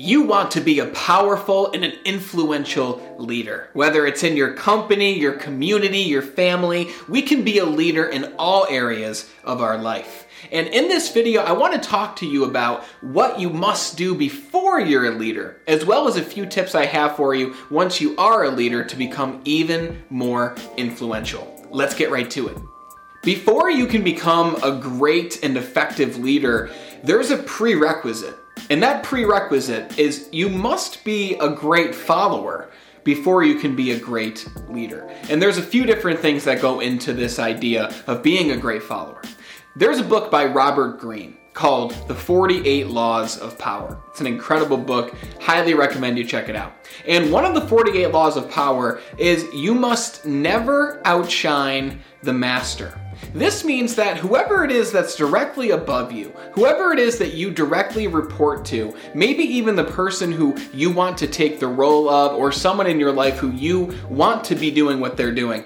you want to be a powerful and an influential leader. Whether it's in your company, your community, your family, we can be a leader in all areas of our life. And in this video, I want to talk to you about what you must do before you're a leader, as well as a few tips I have for you once you are a leader to become even more influential. Let's get right to it. Before you can become a great and effective leader, there's a prerequisite. And that prerequisite is you must be a great follower before you can be a great leader. And there's a few different things that go into this idea of being a great follower. There's a book by Robert Greene called The 48 Laws of Power. It's an incredible book. Highly recommend you check it out. And one of the 48 Laws of Power is you must never outshine the master. This means that whoever it is that's directly above you, whoever it is that you directly report to, maybe even the person who you want to take the role of, or someone in your life who you want to be doing what they're doing,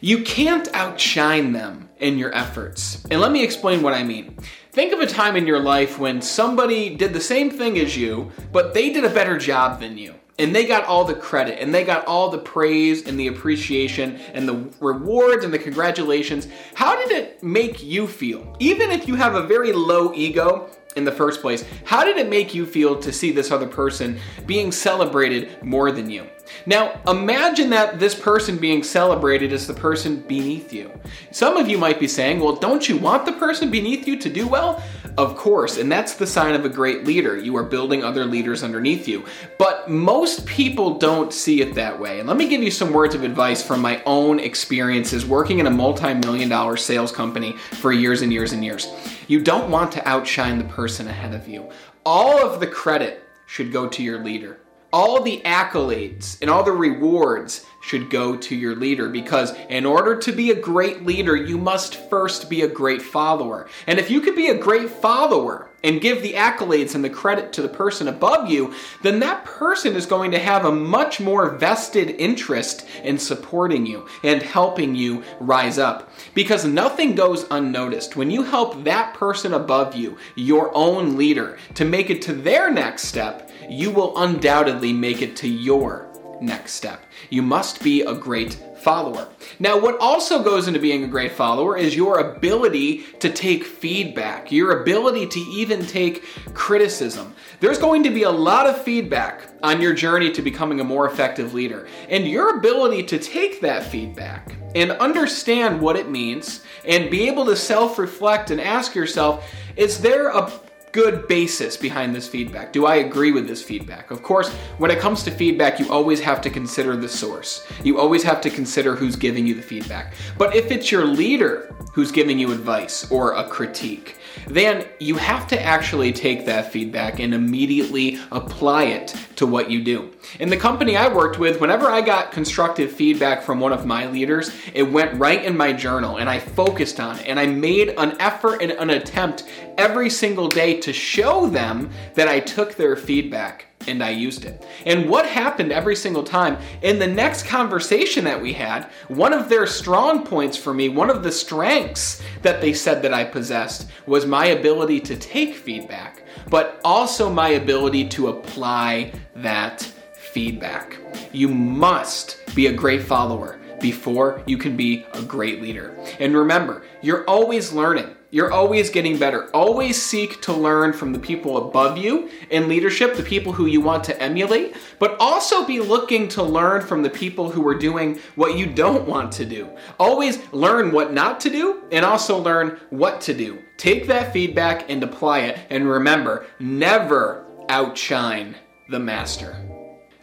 you can't outshine them in your efforts. And let me explain what I mean. Think of a time in your life when somebody did the same thing as you, but they did a better job than you and they got all the credit and they got all the praise and the appreciation and the rewards and the congratulations. How did it make you feel? Even if you have a very low ego in the first place, how did it make you feel to see this other person being celebrated more than you? Now, imagine that this person being celebrated is the person beneath you. Some of you might be saying, well, don't you want the person beneath you to do well? Of course, and that's the sign of a great leader. You are building other leaders underneath you. But most people don't see it that way. And let me give you some words of advice from my own experiences working in a multi million dollar sales company for years and years and years. You don't want to outshine the person ahead of you. All of the credit should go to your leader all the accolades and all the rewards should go to your leader because in order to be a great leader, you must first be a great follower. And if you could be a great follower and give the accolades and the credit to the person above you, then that person is going to have a much more vested interest in supporting you and helping you rise up. Because nothing goes unnoticed. When you help that person above you, your own leader, to make it to their next step, you will undoubtedly make it to your next step. You must be a great follower. Now, what also goes into being a great follower is your ability to take feedback, your ability to even take criticism. There's going to be a lot of feedback on your journey to becoming a more effective leader, and your ability to take that feedback and understand what it means and be able to self reflect and ask yourself, is there a good basis behind this feedback? Do I agree with this feedback? Of course, when it comes to feedback, you always have to consider the source. You always have to consider who's giving you the feedback. But if it's your leader who's giving you advice or a critique, then you have to actually take that feedback and immediately apply it to what you do. In the company I worked with, whenever I got constructive feedback from one of my leaders, it went right in my journal and I focused on it and I made an effort and an attempt every single day to show them that I took their feedback and I used it. And what happened every single time in the next conversation that we had, one of their strong points for me, one of the strengths that they said that I possessed was my ability to take feedback, but also my ability to apply that feedback. You must be a great follower before you can be a great leader. And remember, you're always learning. You're always getting better. Always seek to learn from the people above you in leadership, the people who you want to emulate, but also be looking to learn from the people who are doing what you don't want to do. Always learn what not to do and also learn what to do. Take that feedback and apply it. And remember, never outshine the master.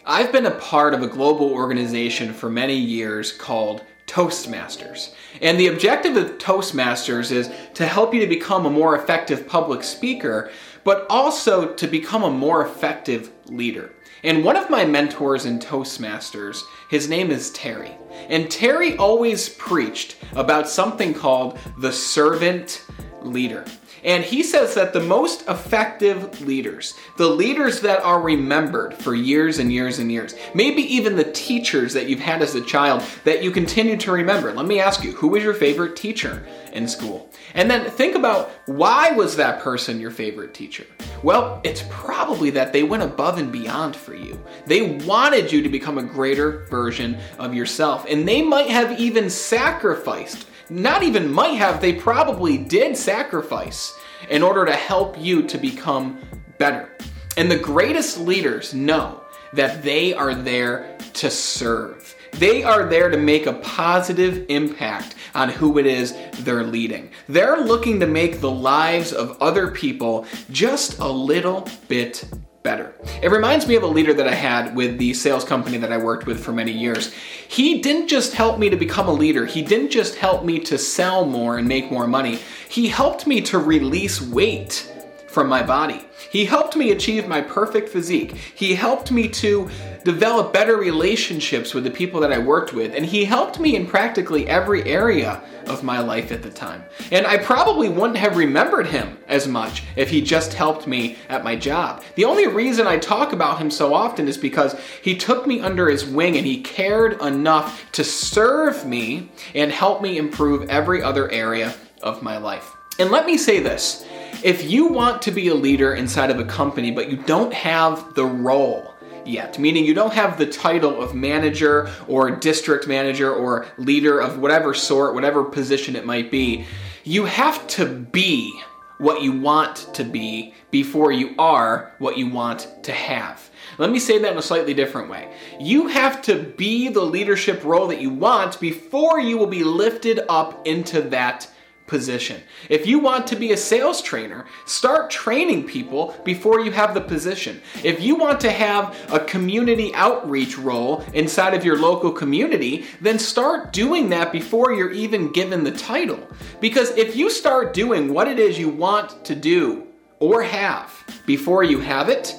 I've been a part of a global organization for many years called Toastmasters. And the objective of Toastmasters is to help you to become a more effective public speaker, but also to become a more effective leader. And one of my mentors in Toastmasters, his name is Terry. And Terry always preached about something called the servant leader. And he says that the most effective leaders, the leaders that are remembered for years and years and years, maybe even the teachers that you've had as a child that you continue to remember. Let me ask you, who was your favorite teacher in school. And then think about why was that person your favorite teacher? Well, it's probably that they went above and beyond for you. They wanted you to become a greater version of yourself, and they might have even sacrificed. Not even might have, they probably did sacrifice in order to help you to become better. And the greatest leaders know that they are there to serve. They are there to make a positive impact on who it is they're leading. They're looking to make the lives of other people just a little bit better. It reminds me of a leader that I had with the sales company that I worked with for many years. He didn't just help me to become a leader, he didn't just help me to sell more and make more money, he helped me to release weight from my body. He helped me achieve my perfect physique. He helped me to develop better relationships with the people that I worked with. And he helped me in practically every area of my life at the time. And I probably wouldn't have remembered him as much if he just helped me at my job. The only reason I talk about him so often is because he took me under his wing and he cared enough to serve me and help me improve every other area of my life. And let me say this if you want to be a leader inside of a company, but you don't have the role, yet, meaning you don't have the title of manager or district manager or leader of whatever sort, whatever position it might be. You have to be what you want to be before you are what you want to have. Let me say that in a slightly different way. You have to be the leadership role that you want before you will be lifted up into that position. If you want to be a sales trainer, start training people before you have the position. If you want to have a community outreach role inside of your local community, then start doing that before you're even given the title. Because if you start doing what it is you want to do or have before you have it,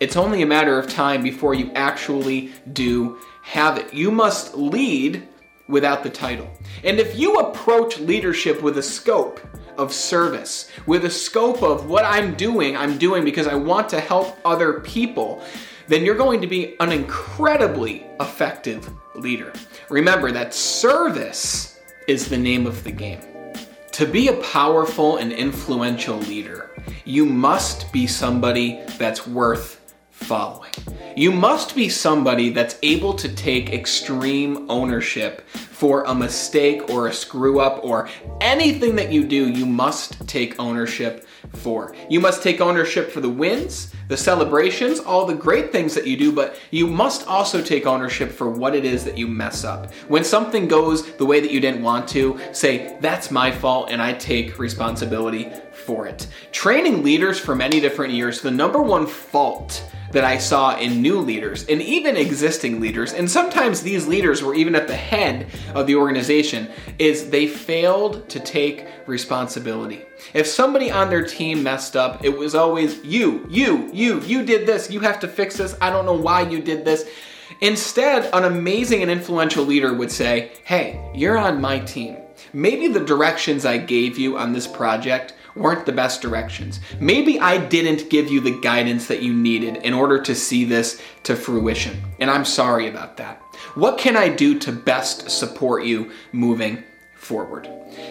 it's only a matter of time before you actually do have it. You must lead without the title. And if you approach leadership with a scope of service, with a scope of what I'm doing, I'm doing because I want to help other people, then you're going to be an incredibly effective leader. Remember that service is the name of the game. To be a powerful and influential leader, you must be somebody that's worth following. You must be somebody that's able to take extreme ownership for a mistake or a screw up or anything that you do, you must take ownership for. You must take ownership for the wins, the celebrations, all the great things that you do, but you must also take ownership for what it is that you mess up. When something goes the way that you didn't want to, say, that's my fault and I take responsibility for it. Training leaders for many different years, the number one fault that I saw in new leaders and even existing leaders, and sometimes these leaders were even at the head of the organization, is they failed to take responsibility. If somebody on their team messed up, it was always you, you, you, you did this, you have to fix this, I don't know why you did this. Instead, an amazing and influential leader would say, Hey, you're on my team. Maybe the directions I gave you on this project weren't the best directions. Maybe I didn't give you the guidance that you needed in order to see this to fruition, and I'm sorry about that. What can I do to best support you moving forward?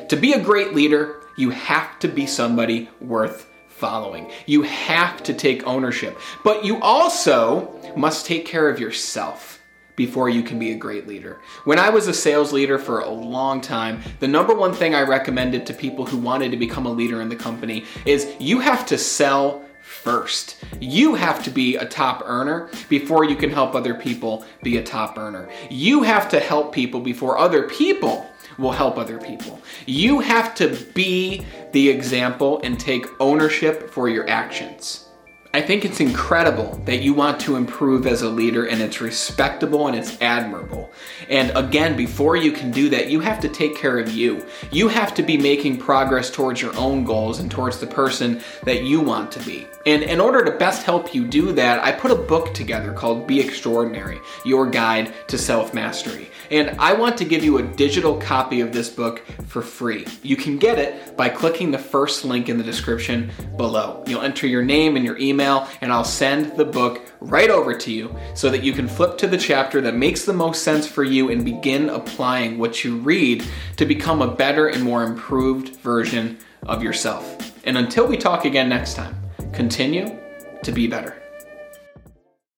To be a great leader, you have to be somebody worth following. You have to take ownership, but you also must take care of yourself before you can be a great leader. When I was a sales leader for a long time, the number one thing I recommended to people who wanted to become a leader in the company is you have to sell first. You have to be a top earner before you can help other people be a top earner. You have to help people before other people will help other people. You have to be the example and take ownership for your actions. I think it's incredible that you want to improve as a leader and it's respectable and it's admirable. And again, before you can do that, you have to take care of you. You have to be making progress towards your own goals and towards the person that you want to be. And in order to best help you do that, I put a book together called Be Extraordinary Your Guide to Self Mastery. And I want to give you a digital copy of this book for free. You can get it by clicking the first link in the description below. You'll enter your name and your email email and I'll send the book right over to you so that you can flip to the chapter that makes the most sense for you and begin applying what you read to become a better and more improved version of yourself. And until we talk again next time, continue to be better.